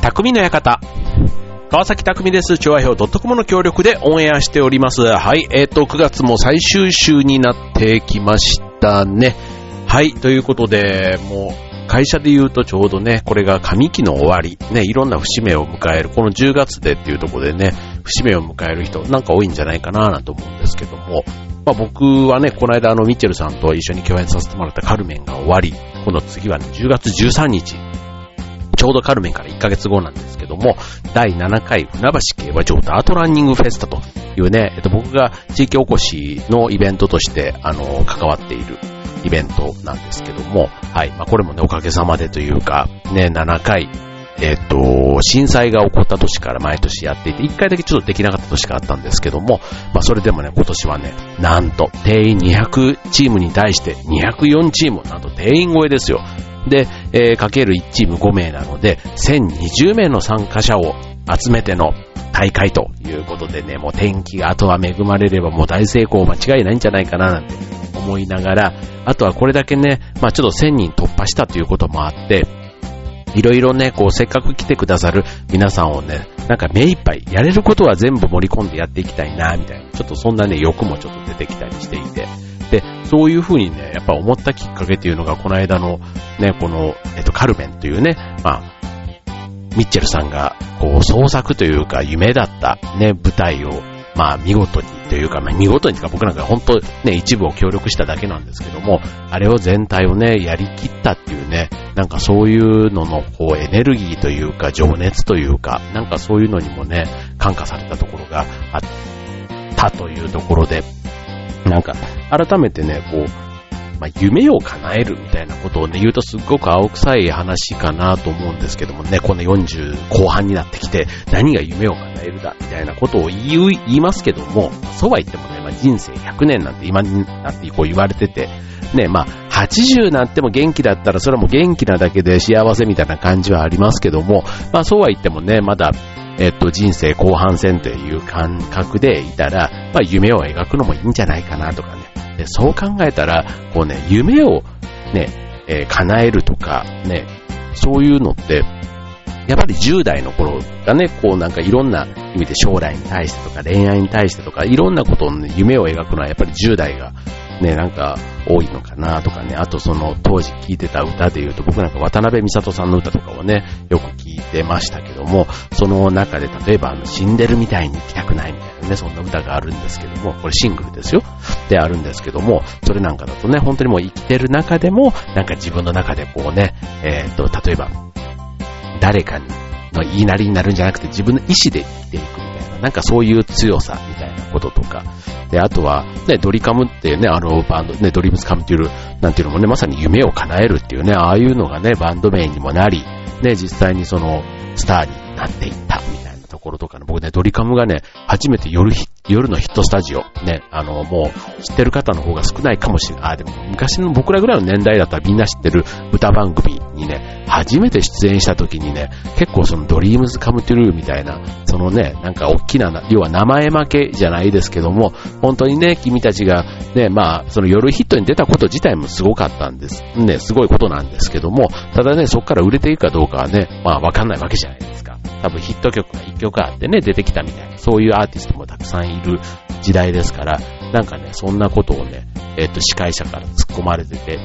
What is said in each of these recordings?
匠の館。川崎匠です。調和表 .com の協力でオンエアしております。はい。えっ、と、9月も最終週になってきましたね。はい。ということで、もう、会社で言うとちょうどね、これが上期の終わり、ね、いろんな節目を迎える、この10月でっていうところでね、節目を迎える人、なんか多いんじゃないかななんて思うんですけども、まあ僕はね、この間あのミッチェルさんと一緒に共演させてもらったカルメンが終わり、この次はね、10月13日、ちょうどカルメンから1ヶ月後なんですけども、第7回船橋競馬場ダートランニングフェスタというね、えっと僕が地域おこしのイベントとして、あの、関わっているイベントなんですけども、はい。まあ、これもね、おかげさまでというか、ね、7回、えっ、と、震災が起こった年から毎年やっていて、1回だけちょっとできなかった年があったんですけども、まあ、それでもね、今年はね、なんと、定員200チームに対して204チーム、なんと定員超えですよ。で、えー、かける1チーム5名なので、1020名の参加者を集めての大会ということでね、もう天気があとは恵まれればもう大成功間違いないんじゃないかななんて思いながら、あとはこれだけね、まあちょっと1000人突破したということもあって、いろいろね、こうせっかく来てくださる皆さんをね、なんか目いっぱいやれることは全部盛り込んでやっていきたいな、みたいな、ちょっとそんなね、欲もちょっと出てきたりしていて、で、そういう風にね、やっぱ思ったきっかけっていうのが、この間のね、この、えっと、カルメンというね、まあ、ミッチェルさんが、こう、創作というか、夢だったね、舞台を、まあ、見事にというか、まあ、見事にか僕なんか本当ね、一部を協力しただけなんですけども、あれを全体をね、やりきったっていうね、なんかそういうのの、こう、エネルギーというか、情熱というか、なんかそういうのにもね、感化されたところがあったというところで、なんか、改めてね、こう、まあ、夢を叶えるみたいなことをね、言うとすっごく青臭い話かなと思うんですけどもね、この40後半になってきて、何が夢を叶えるだ、みたいなことを言う、言いますけども、そうは言ってもね、まあ、人生100年なんて今になってこう言われてて、ね、まあ、80なっても元気だったら、それも元気なだけで幸せみたいな感じはありますけども、まあそうは言ってもね、まだ、えっと、人生後半戦という感覚でいたら、まあ夢を描くのもいいんじゃないかなとかね、でそう考えたら、こうね、夢をね、えー、叶えるとか、ね、そういうのって、やっぱり10代の頃がね、こうなんかいろんな意味で将来に対してとか恋愛に対してとかいろんなことをね、夢を描くのはやっぱり10代がね、なんか多いのかなとかね、あとその当時聴いてた歌で言うと僕なんか渡辺美里さんの歌とかをね、よく聴いてましたけども、その中で例えばあの死んでるみたいに生きたくないみたいなね、そんな歌があるんですけども、これシングルですよ。であるんですけども、それなんかだとね、本当にもう生きてる中でも、なんか自分の中でこうね、えー、っと、例えば、誰かの言いなりになるんじゃなくて自分の意思で生きていくな、んかそういう強さみたいなこととか、で、あとは、ね、ドリカムってね、あのバンド、ね、ドリームスカムっていう、なんていうのもね、まさに夢を叶えるっていうね、ああいうのがね、バンド名にもなり、ね、実際にその、スターになっていったみたいなところとかね、僕ね、ドリカムがね、初めて夜弾、夜のヒットスタジオ、ね、あの、もう、知ってる方の方が少ないかもしれない。あ、でも、昔の僕らぐらいの年代だったらみんな知ってる歌番組にね、初めて出演した時にね、結構そのドリームズカムトゥルーみたいな、そのね、なんか大きな、要は名前負けじゃないですけども、本当にね、君たちがね、まあ、その夜ヒットに出たこと自体もすごかったんです。ね、すごいことなんですけども、ただね、そこから売れていくかどうかはね、まあわかんないわけじゃないですか。多分ヒット曲が一曲あってね、出てきたみたいな、そういうアーティストもたくさんいる時代ですから、なんかね、そんなことをね、えっ、と、司会者から突っ込まれてて、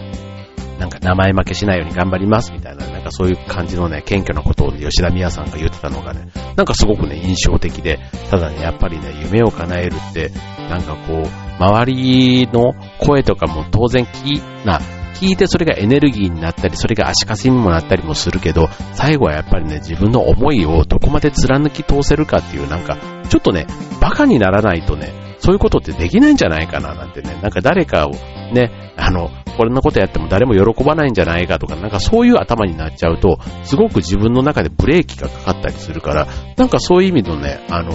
なんか名前負けしないように頑張りますみたいな、なんかそういう感じのね、謙虚なことを吉田美也さんが言ってたのがね、なんかすごくね、印象的で、ただね、やっぱりね、夢を叶えるって、なんかこう、周りの声とかも当然聞な、聞いてそれがエネルギーになったり、それが足かせにもなったりもするけど、最後はやっぱりね、自分の思いをどこまで貫き通せるかっていう、なんか、ちょっとね、バカにならないとね、そういうことってできないんじゃないかななんてね、なんか誰かをね、あの、これのことやっても誰も喜ばないんじゃないかとか、なんかそういう頭になっちゃうと、すごく自分の中でブレーキがかかったりするから、なんかそういう意味のね、あの、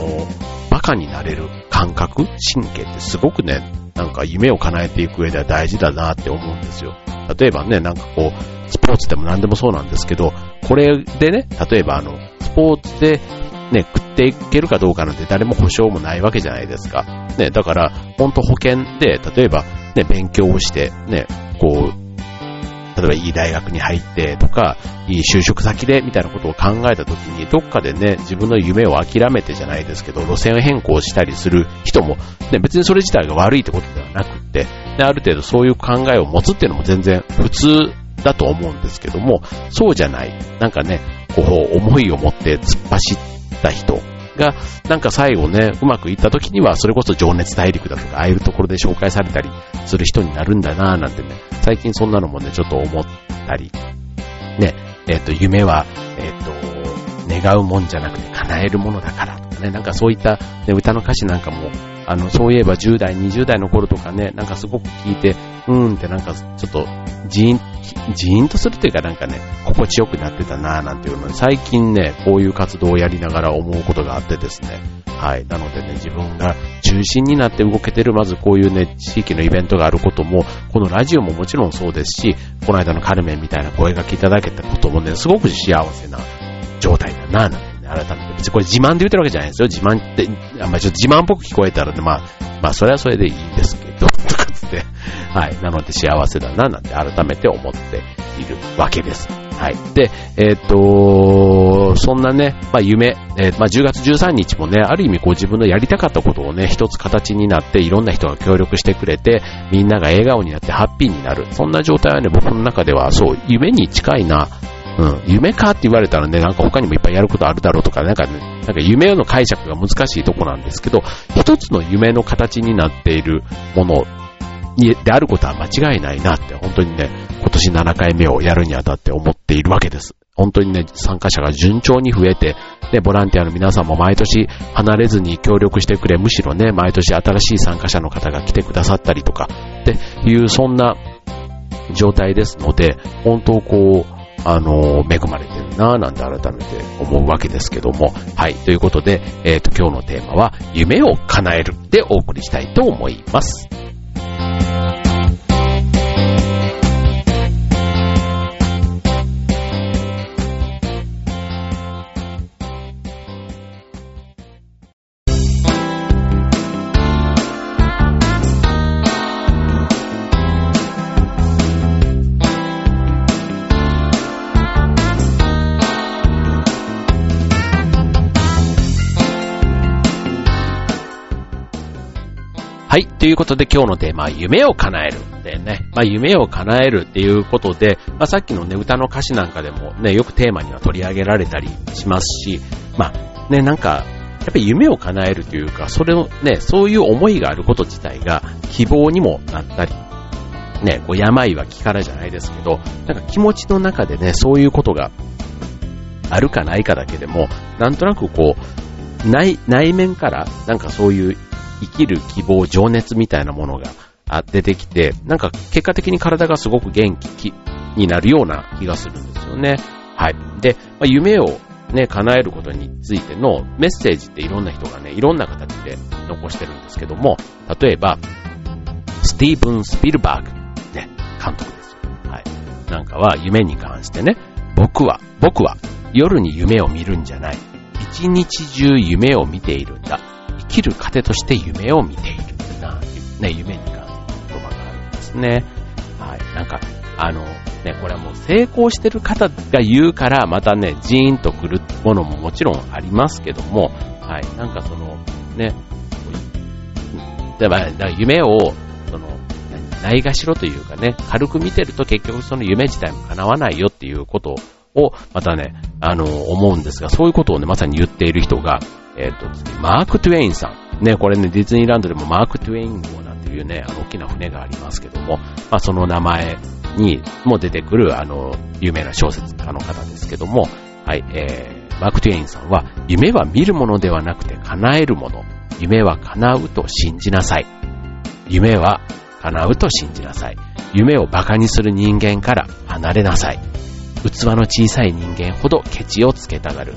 バカになれる感覚、神経ってすごくね、なんか夢を叶えていく上では大事だなって思うんですよ。例えばね、なんかこう、スポーツでも何でもそうなんですけど、これでね、例えばあの、スポーツでね、食っていけるかどうかなんて誰も保証もないわけじゃないですか。ね、だから、ほんと保険で、例えば、ね、勉強をして、ね、こう、例えばいい大学に入ってとか、いい就職先でみたいなことを考えたときに、どっかでね、自分の夢を諦めてじゃないですけど、路線変更したりする人も、ね、別にそれ自体が悪いってことではなくって、である程度そういう考えを持つっていうのも全然普通だと思うんですけども、そうじゃない。なんかね、こう、思いを持って突っ走った人が、なんか最後ね、うまくいった時には、それこそ情熱大陸だとか、ああいうところで紹介されたりする人になるんだなぁなんてね、最近そんなのもね、ちょっと思ったり、ね、えっ、ー、と、夢は、えっ、ー、と、願うもんじゃなくて叶えるものだからとかね、なんかそういった、ね、歌の歌詞なんかも、あの、そういえば10代、20代の頃とかね、なんかすごく聞いて、うーんってなんかちょっと、ジーン、じーんとするというかなんかね、心地よくなってたなぁなんていうの、最近ね、こういう活動をやりながら思うことがあってですね、はい。なのでね、自分が中心になって動けてる、まずこういうね、地域のイベントがあることも、このラジオももちろんそうですし、この間のカルメンみたいな声がけいただけたこともね、すごく幸せな状態だなぁなんて改めて。別にこれ自慢で言ってるわけじゃないですよ。自慢って、あんまりちょっと自慢っぽく聞こえたらね、まあ、まあ、それはそれでいいんですけど、とかつって、はい。なので幸せだな、なんて改めて思っているわけです。はい。で、えっ、ー、と、そんなね、まあ夢、えー、まあ10月13日もね、ある意味こう自分のやりたかったことをね、一つ形になっていろんな人が協力してくれて、みんなが笑顔になってハッピーになる。そんな状態はね、僕の中ではそう、夢に近いな、うん、夢かって言われたらね、なんか他にもいっぱいやることあるだろうとか、なんかね、なんか夢の解釈が難しいとこなんですけど、一つの夢の形になっているもの、であることは間違いないなって、本当にね、今年7回目をやるにあたって思っているわけです。本当にね、参加者が順調に増えて、ね、ボランティアの皆さんも毎年離れずに協力してくれ、むしろね、毎年新しい参加者の方が来てくださったりとか、っていう、そんな状態ですので、本当こう、あの、恵まれてるなぁなんて改めて思うわけですけども。はい。ということで、えっ、ー、と、今日のテーマは、夢を叶えるでお送りしたいと思います。ということで今日のテーマは夢を叶える。でね。まあ夢を叶えるっていうことで、まあさっきのね、歌の歌詞なんかでもね、よくテーマには取り上げられたりしますし、まあね、なんか、やっぱり夢を叶えるというか、それをね、そういう思いがあること自体が希望にもなったり、ね、こう病は気からじゃないですけど、なんか気持ちの中でね、そういうことがあるかないかだけでも、なんとなくこう、内、内面から、なんかそういう生きる希望、情熱みたいなものが出てきて、なんか結果的に体がすごく元気になるような気がするんですよね。はい。で、まあ、夢をね、叶えることについてのメッセージっていろんな人がね、いろんな形で残してるんですけども、例えば、スティーブン・スピルバーグ、ね、監督です。はい。なんかは夢に関してね、僕は、僕は夜に夢を見るんじゃない。一日中夢を見ているんだ。生きる糧として夢を見ているな、ね、夢に関する言葉があるんですね。はい。なんか、あの、ね、これはもう成功してる方が言うから、またね、ジーンとくるものももちろんありますけども、はい。なんかその、ね、例えば、夢を、その、ないがしろというかね、軽く見てると結局その夢自体も叶わないよっていうことを、またね、あの、思うんですが、そういうことをね、まさに言っている人が、えっ、ー、と、次、マーク・トゥエインさん。ね、これね、ディズニーランドでもマーク・トゥエイン号なんていうね、あの、大きな船がありますけども、まあ、その名前にも出てくる、あの、有名な小説家の方ですけども、はい、えー、マーク・トゥエインさんは、夢は見るものではなくて叶えるもの。夢は叶うと信じなさい。夢は叶うと信じなさい。夢を馬鹿にする人間から離れなさい。器の小さい人間ほどケチをつけたがる。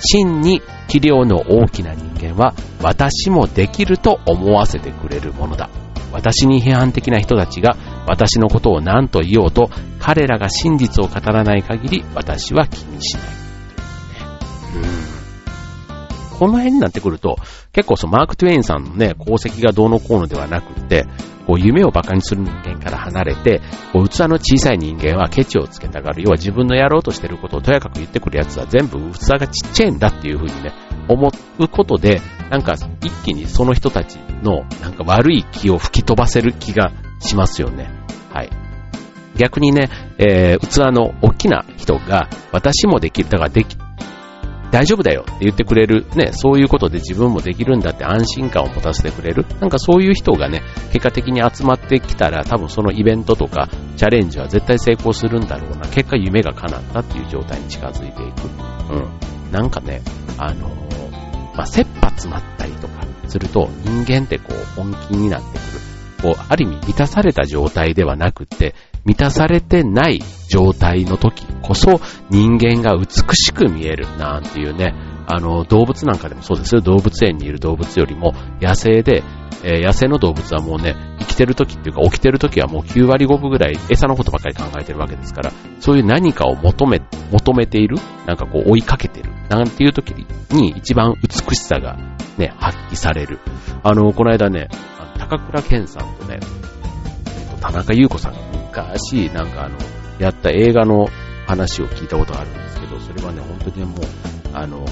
真に器量の大きな人間は私もできると思わせてくれるものだ。私に批判的な人たちが私のことを何と言おうと彼らが真実を語らない限り私は気にしない。うん、この辺になってくると結構そのマーク・トゥエインさんのね、功績がどうのこうのではなくって、こう夢を馬鹿にする人間から離れて、こう器の小さい人間はケチをつけたがる。要は自分のやろうとしてることをとやかく言ってくるやつは全部器がちっちゃいんだっていうふうにね、思うことで、なんか一気にその人たちのなんか悪い気を吹き飛ばせる気がしますよね。はい。逆にね、えー、器の大きな人が私もできる。だからでき、大丈夫だよって言ってくれる、ね、そういうことで自分もできるんだって安心感を持たせてくれる。なんかそういう人がね、結果的に集まってきたら多分そのイベントとかチャレンジは絶対成功するんだろうな。結果夢が叶ったっていう状態に近づいていく。うん。なんかね、あの、まあ、切羽詰まったりとかすると人間ってこう本気になってくる。こう、ある意味満たされた状態ではなくって、満たされてない状態の時こそ人間が美しく見えるなんていうね、あの、動物なんかでもそうですよ。動物園にいる動物よりも野生で、えー、野生の動物はもうね、生きてる時っていうか起きてる時はもう9割5分ぐらい餌のことばっかり考えてるわけですから、そういう何かを求め、求めている、なんかこう追いかけてる、なんていう時に一番美しさがね、発揮される。あの、この間ね、高倉健さんとね、田中優子さんが昔、なんかあの、やった映画の話を聞いたことがあるんですけど、それはね、本当にもう、あの、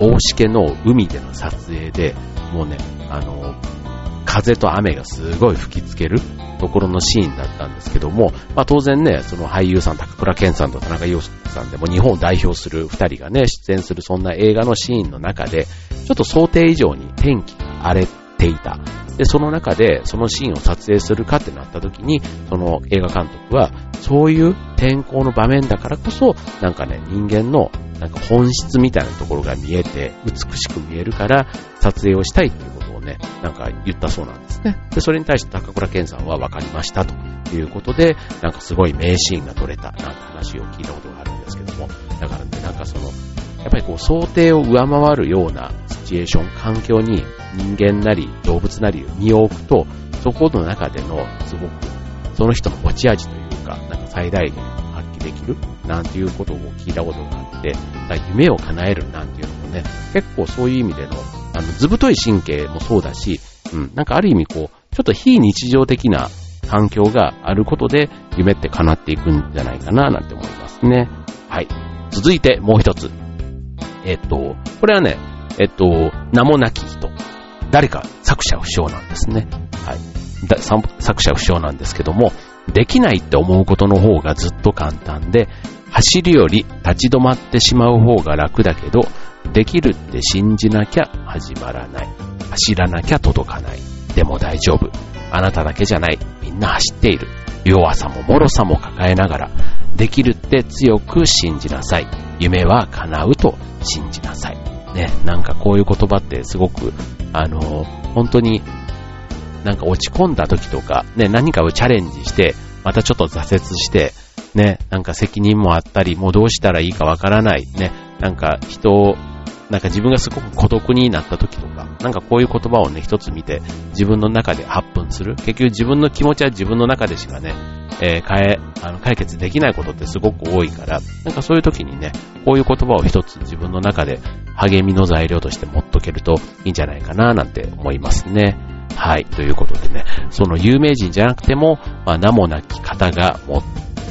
大しけの海での撮影で、もうね、あの、風と雨がすごい吹きつけるところのシーンだったんですけども、まあ当然ね、その俳優さん、高倉健さんと田中洋さんでも日本を代表する二人がね、出演するそんな映画のシーンの中で、ちょっと想定以上に天気が荒れていた。で、その中でそのシーンを撮影するかってなった時に、その映画監督は、そういう天候の場面だからこそ、なんかね、人間のなんか本質みたいなところが見えて、美しく見えるから撮影をしたいっていうことをね、なんか言ったそうなんですね。で、それに対して高倉健さんは分かりましたということで、なんかすごい名シーンが撮れたなんて話を聞いたことがあるんですけども、だからね、なんかその、やっぱりこう想定を上回るようなシチュエーション、環境に人間なり動物なり身を置くと、そこの中でのすごくその人の持ち味というか、なんか最大限発揮できるなんていうことを聞いたことがあって、だ夢を叶えるなんていうのもね、結構そういう意味での、あの、図太い神経もそうだし、うん、なんかある意味こう、ちょっと非日常的な環境があることで、夢って叶っていくんじゃないかななんて思いますね。はい。続いてもう一つ。えっと、これはね、えっと、名もなき人。誰か作者不詳なんですね。はい。作者不詳なんですけども、できないって思うことの方がずっと簡単で、走るより立ち止まってしまう方が楽だけど、できるって信じなきゃ始まらない。走らなきゃ届かない。でも大丈夫。あなただけじゃない。みんな走っている。弱さも脆さも抱えながら、できるって強く信じなさい。夢は叶うと信じなさい。ね、なんかこういう言葉ってすごく、あの本当になんか落ち込んだ時とか、ね、何かをチャレンジして、またちょっと挫折して、ね、なんか責任もあったり、もうどうしたらいいかわからない、ね、なんか人を、なんか自分がすごく孤独になった時とか、なんかこういう言葉をね、一つ見て、自分の中で発奮する。結局自分の気持ちは自分の中でしかね、えー、変え、あの、解決できないことってすごく多いから、なんかそういう時にね、こういう言葉を一つ自分の中で励みの材料として持っとけるといいんじゃないかな、なんて思いますね。はい。ということでね、その有名人じゃなくても、まあ、名もなき方がも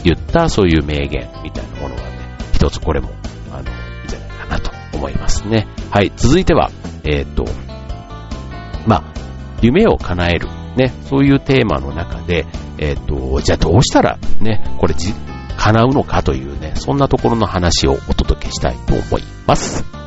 言ったそういう名言みたいなものがね、一つこれも、あの、いいんじゃないかなと思いますね。はい。続いては、えっ、ー、と、まあ、夢を叶える。ね、そういうテーマの中で、えっ、ー、と、じゃあどうしたら、ね、これじ、叶うのかというね、そんなところの話をお届けしたいと思います。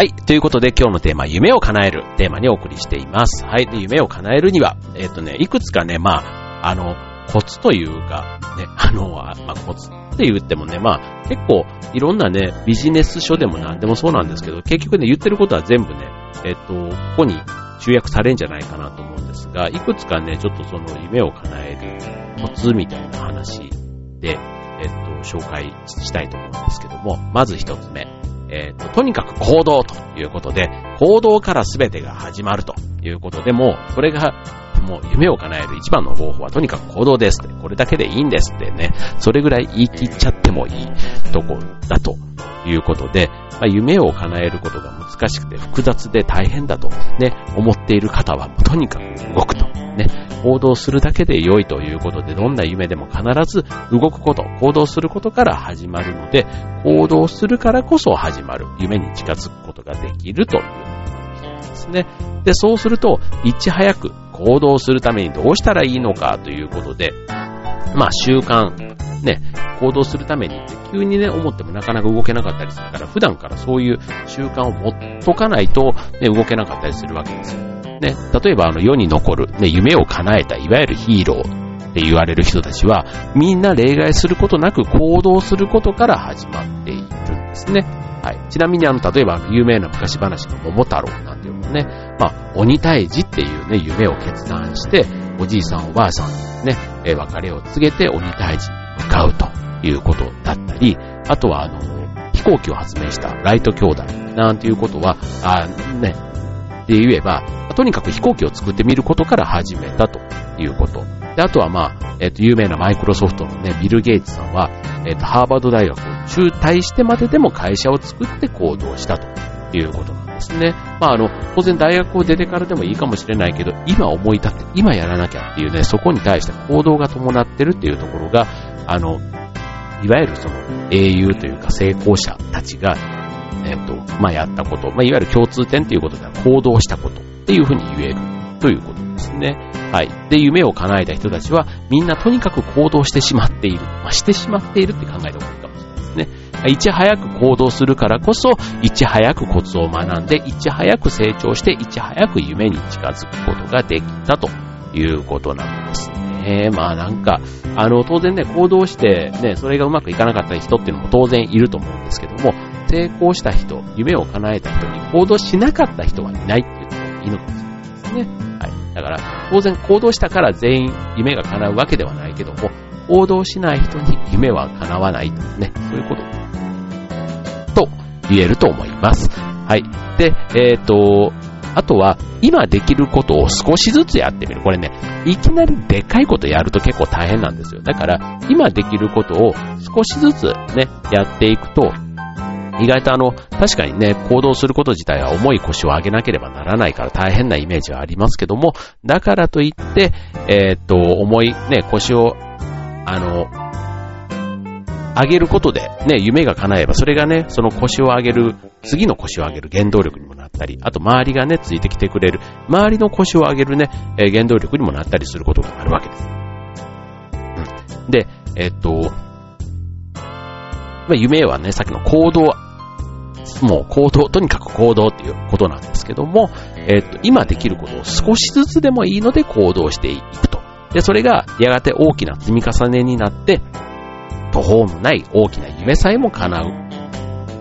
はい。ということで今日のテーマ、夢を叶えるテーマにお送りしています。はい。で、夢を叶えるには、えっ、ー、とね、いくつかね、まあ、あの、コツというか、ね、あの、まあ、コツって言ってもね、まあ、結構、いろんなね、ビジネス書でも何でもそうなんですけど、結局ね、言ってることは全部ね、えっ、ー、と、ここに集約されんじゃないかなと思うんですが、いくつかね、ちょっとその夢を叶えるコツみたいな話で、えっ、ー、と、紹介したいと思うんですけども、まず一つ目。えっ、と、とにかく行動ということで、行動から全てが始まるということでも、それが、もう夢を叶える一番の方法はとにかく行動ですって、これだけでいいんですってね、それぐらい言い切っちゃってもいいとこだということで、まあ、夢を叶えることが難しくて複雑で大変だとね、思っている方はとにかく動くと。ね、行動するだけで良いということで、どんな夢でも必ず動くこと、行動することから始まるので、行動するからこそ始まる、夢に近づくことができるというですね。で、そうすると、いち早く行動するためにどうしたらいいのかということで、まあ習慣、ね、行動するためにって急にね、思ってもなかなか動けなかったりするから、普段からそういう習慣を持っとかないと、ね、動けなかったりするわけですよ。ね、例えばあの世に残る、ね、夢を叶えた、いわゆるヒーローって言われる人たちは、みんな例外することなく行動することから始まっているんですね。はい。ちなみにあの、例えば有名な昔話の桃太郎なんていうのもね、まあ、鬼退治っていうね、夢を決断して、おじいさんおばあさんにね、え別れを告げて鬼退治に向かうということだったり、あとはあの、飛行機を発明したライト兄弟なんていうことは、あね、で言えば、とにかく飛行機を作ってみることから始めたということ。で、あとはまあ、えっ、と、有名なマイクロソフトのね、ビル・ゲイツさんは、えっ、と、ハーバード大学を中退してまででも会社を作って行動したということなんですね。まあ、あの、当然大学を出てからでもいいかもしれないけど、今思い立って、今やらなきゃっていうね、そこに対して行動が伴ってるっていうところが、あの、いわゆるその英雄というか成功者たちが、えっ、と、まあ、やったこと、まあ、いわゆる共通点ということでは行動したことっていうふうに言えるということですね。はい。で、夢を叶えた人たちは、みんなとにかく行動してしまっている。まあ、してしまっているって考えた方がいいかもしれないですね。いち早く行動するからこそ、いち早くコツを学んで、いち早く成長して、いち早く夢に近づくことができたということなんですね。まあなんか、あの、当然ね、行動して、ね、それがうまくいかなかった人っていうのも当然いると思うんですけども、成功した人、夢を叶えた人に行動しなかった人はいないっていうのがいいのかもしれないですね。はい。だから、当然行動したから全員夢が叶うわけではないけども、行動しない人に夢は叶わないとね、そういうことと言えると思います。はい。で、えっ、ー、と、あとは、今できることを少しずつやってみる。これね、いきなりでかいことやると結構大変なんですよ。だから、今できることを少しずつね、やっていくと、意外とあの、確かにね、行動すること自体は重い腰を上げなければならないから大変なイメージはありますけども、だからといって、えー、っと、重いね、腰を、あの、上げることで、ね、夢が叶えば、それがね、その腰を上げる、次の腰を上げる原動力にもなったり、あと周りがね、ついてきてくれる、周りの腰を上げるね、えー、原動力にもなったりすることがあるわけです。うん。で、えー、っと、ま、夢はね、さっきの行動もう行動、とにかく行動っていうことなんですけども、えっ、と、今できることを少しずつでもいいので行動していくと。で、それがやがて大きな積み重ねになって、途方もない大きな夢さえも叶う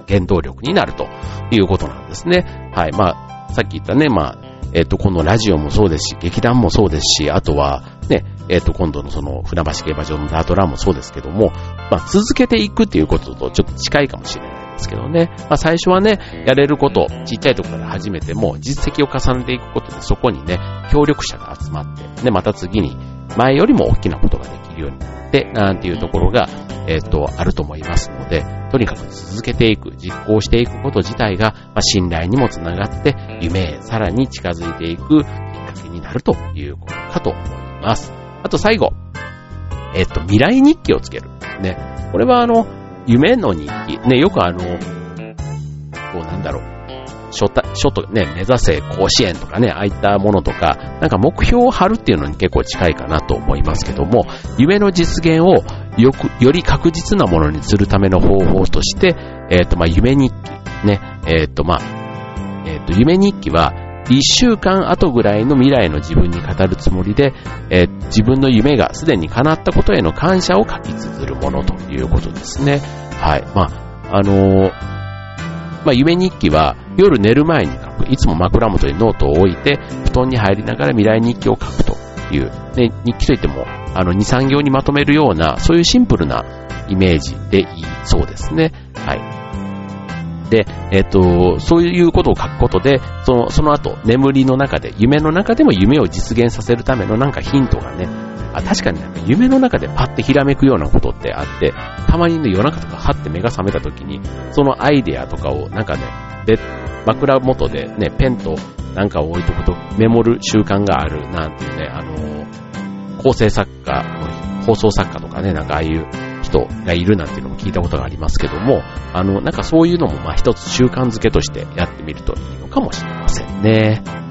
原動力になるということなんですね。はい。まあ、さっき言ったね、まあ、えっ、と、このラジオもそうですし、劇団もそうですし、あとは、ね、えっ、と、今度のその、船橋競馬場のダートランもそうですけども、まあ、続けていくっていうこととちょっと近いかもしれないですけどね。まあ、最初はね、やれること、ちっちゃいとこから始めても、実績を重ねていくことで、そこにね、協力者が集まって、ね、また次に、前よりも大きなことができるようになって、なんていうところが、えっ、と、あると思いますので、とにかく続けていく、実行していくこと自体が、まあ、信頼にもつながって、夢へさらに近づいていくきっかけになるということかと思います。あと最後、えっ、と、未来日記をつける。ね。これはあの、夢の日記。ね、よくあの、こうなんだろう。初初とね、目指せ甲子園とかね、ああいったものとか、なんか目標を張るっていうのに結構近いかなと思いますけども、夢の実現をよく、より確実なものにするための方法として、えっ、ー、と、まあ、夢日記。ね、えっ、ー、と、まあ、えっ、ー、と、夢日記は、一週間後ぐらいの未来の自分に語るつもりで、えー、自分の夢がすでに叶ったことへの感謝を書き綴るものということですね。はい。まあ、あのー、まあ、夢日記は夜寝る前に書く。いつも枕元にノートを置いて、布団に入りながら未来日記を書くという。ね、日記といっても、あの、2、3行にまとめるような、そういうシンプルなイメージでいいそうですね。はい。で、えっ、と、そういうことを書くことで、その、その後、眠りの中で、夢の中でも夢を実現させるためのなんかヒントがね、あ確かになんか夢の中でパッてひらめくようなことってあって、たまにね、夜中とかはって目が覚めた時に、そのアイデアとかをなんかね、で、枕元でね、ペンとなんかを置いとくとメモる習慣があるなんていうね、あの構成作家、放送作家とかね、なんかああいう人がいるなんていうのも聞いたことがありますけども、あの、なんかそういうのもまあ一つ習慣づけとしてやってみるといいのかもしれませんね。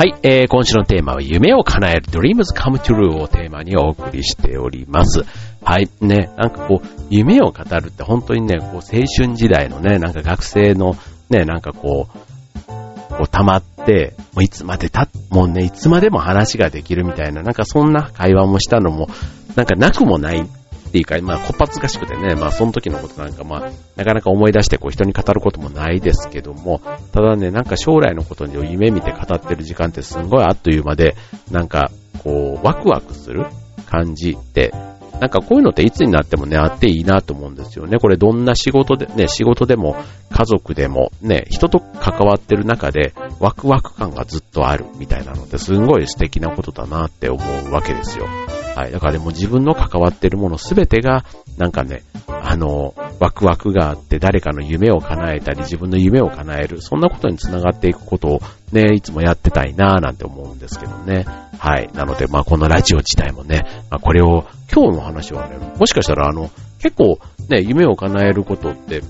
はい、えー、今週のテーマは夢を叶える Dreams Come True をテーマにお送りしております。はい、ね、なんかこう、夢を語るって本当にね、こう青春時代のね、なんか学生のね、なんかこう、こう溜まって、もういつまでた、もうね、いつまでも話ができるみたいな、なんかそんな会話もしたのも、なんかなくもないっていうか、まあ、こっぱずかしくてね、まあ、その時のことなんか、まあ、なかなか思い出してこう人に語ることもないですけども、ただね、なんか将来のことに夢見て語ってる時間ってすんごいあっという間で、なんか、こう、ワクワクする感じって、なんかこういうのっていつになってもね、あっていいなと思うんですよね。これどんな仕事で、ね、仕事でも家族でもね、人と関わってる中でワクワク感がずっとあるみたいなのってすんごい素敵なことだなって思うわけですよ。はい。だからでも自分の関わってるものすべてが、なんかね、あの、ワクワクがあって誰かの夢を叶えたり自分の夢を叶える、そんなことにつながっていくことをね、いつもやってたいなぁなんて思うんですけどね。はい。なので、まあこのラジオ自体もね、まあこれを、今日の話はね、もしかしたらあの、結構ね、夢を叶えることって、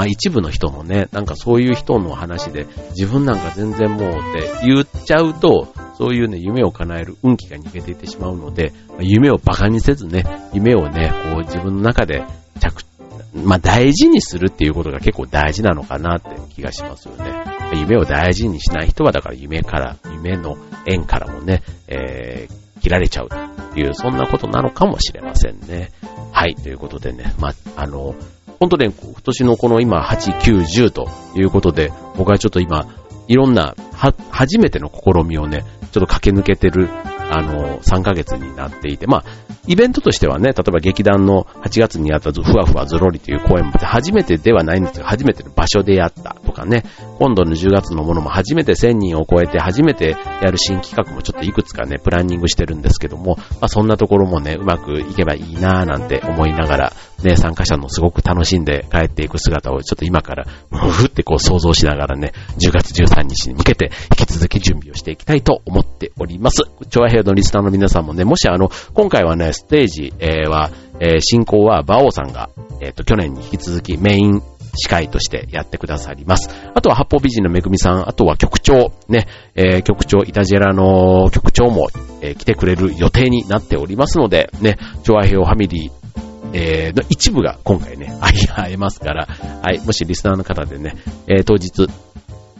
まあ一部の人のね、なんかそういう人の話で、自分なんか全然もうって言っちゃうと、そういうね、夢を叶える運気が逃げていってしまうので、ま夢を馬鹿にせずね、夢をね、こう自分の中で着、まあ大事にするっていうことが結構大事なのかなって気がしますよね。夢を大事にしない人はだから夢から、夢の縁からもね、えー、切られちゃうという、そんなことなのかもしれませんね。はい、ということでね、まあ、あの、本当ね、今年のこの今8、9、10ということで、僕はちょっと今、いろんな、は、初めての試みをね、ちょっと駆け抜けてる、あの、3ヶ月になっていて、まあ、イベントとしてはね、例えば劇団の8月にやったふわふわずろりという公演も初めてではないんですが、初めての場所でやったとかね、今度の10月のものも初めて1000人を超えて初めてやる新企画もちょっといくつかね、プランニングしてるんですけども、まあそんなところもね、うまくいけばいいなぁなんて思いながら、ね、参加者のすごく楽しんで帰っていく姿をちょっと今から、ふってこう想像しながらね、10月13日に向けて引き続き準備をしていきたいと思ってております。調和平のリスナーの皆さんもね、もしあの、今回はね、ステージ、えー、は、えー、進行は馬王さんが、えっ、ー、と、去年に引き続きメイン司会としてやってくださります。あとは八方美人のめぐみさん、あとは局長、ね、えー、局長、イタジェラの局長も、えー、来てくれる予定になっておりますので、ね、調和平ファミリー、えー、の一部が今回ね、会えますから、はい、もしリスナーの方でね、えー、当日、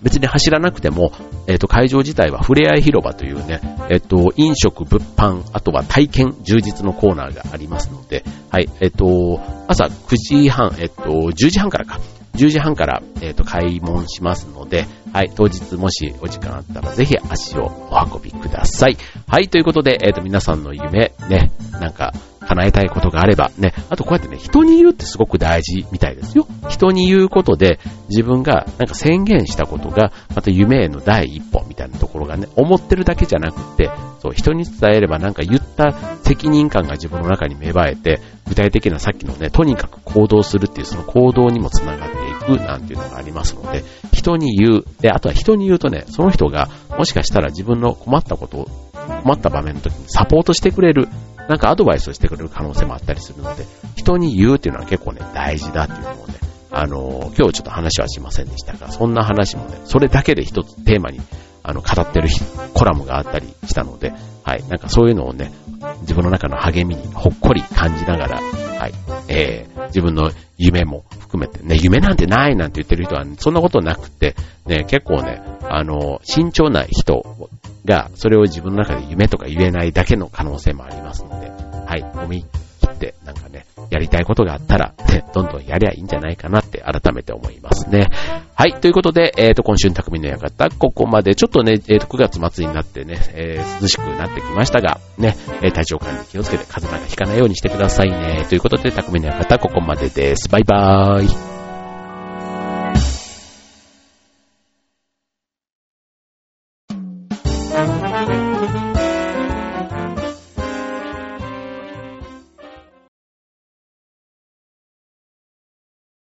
別に走らなくても、えっ、ー、と、会場自体はふれあい広場というね、えっ、ー、と、飲食、物販、あとは体験、充実のコーナーがありますので、はい、えっ、ー、と、朝9時半、えっ、と、10時半からか、10時半から、えっ、と、開門しますので、はい、当日もしお時間あったらぜひ足をお運びください。はい、ということで、えっ、と、皆さんの夢、ね、なんか、叶えたいことがあれば、ね、あとこうやってね、人に言うってすごく大事みたいですよ。人に言うことで、自分がなんか宣言したことが、また夢への第一歩みたいなところがね、思ってるだけじゃなくて、そう、人に伝えればなんか言った責任感が自分の中に芽生えて、具体的なさっきのね、とにかく行動するっていうその行動にもつながっていくなんていうのがありますので、人に言う。で、あとは人に言うとね、その人がもしかしたら自分の困ったことを、困った場面の時にサポートしてくれるなんかアドバイスをしてくれる可能性もあったりするので、人に言うっていうのは結構ね、大事だっていうのをね、あの、今日ちょっと話はしませんでしたが、そんな話もね、それだけで一つテーマに、あの、語ってるコラムがあったりしたので、はい、なんかそういうのをね、自分の中の励みにほっこり感じながら、はい、えー、自分の夢も含めて、ね、夢なんてないなんて言ってる人は、ね、そんなことなくて、ね、結構ね、あの、慎重な人が、それを自分の中で夢とか言えないだけの可能性もありますので、はい、思い切ってなんかね、やりたいことがあったら、ね、どんどんやりゃいいんじゃないかなって改めて思いますね。はい、ということで、えっ、ー、と、今週の匠の館、ここまで、ちょっとね、えっ、ー、と、9月末になってね、えー、涼しくなってきましたが、ね、え体調管理気をつけて風邪なんかひかないようにしてくださいね。ということで、匠の館、ここまでです。バイバーイ。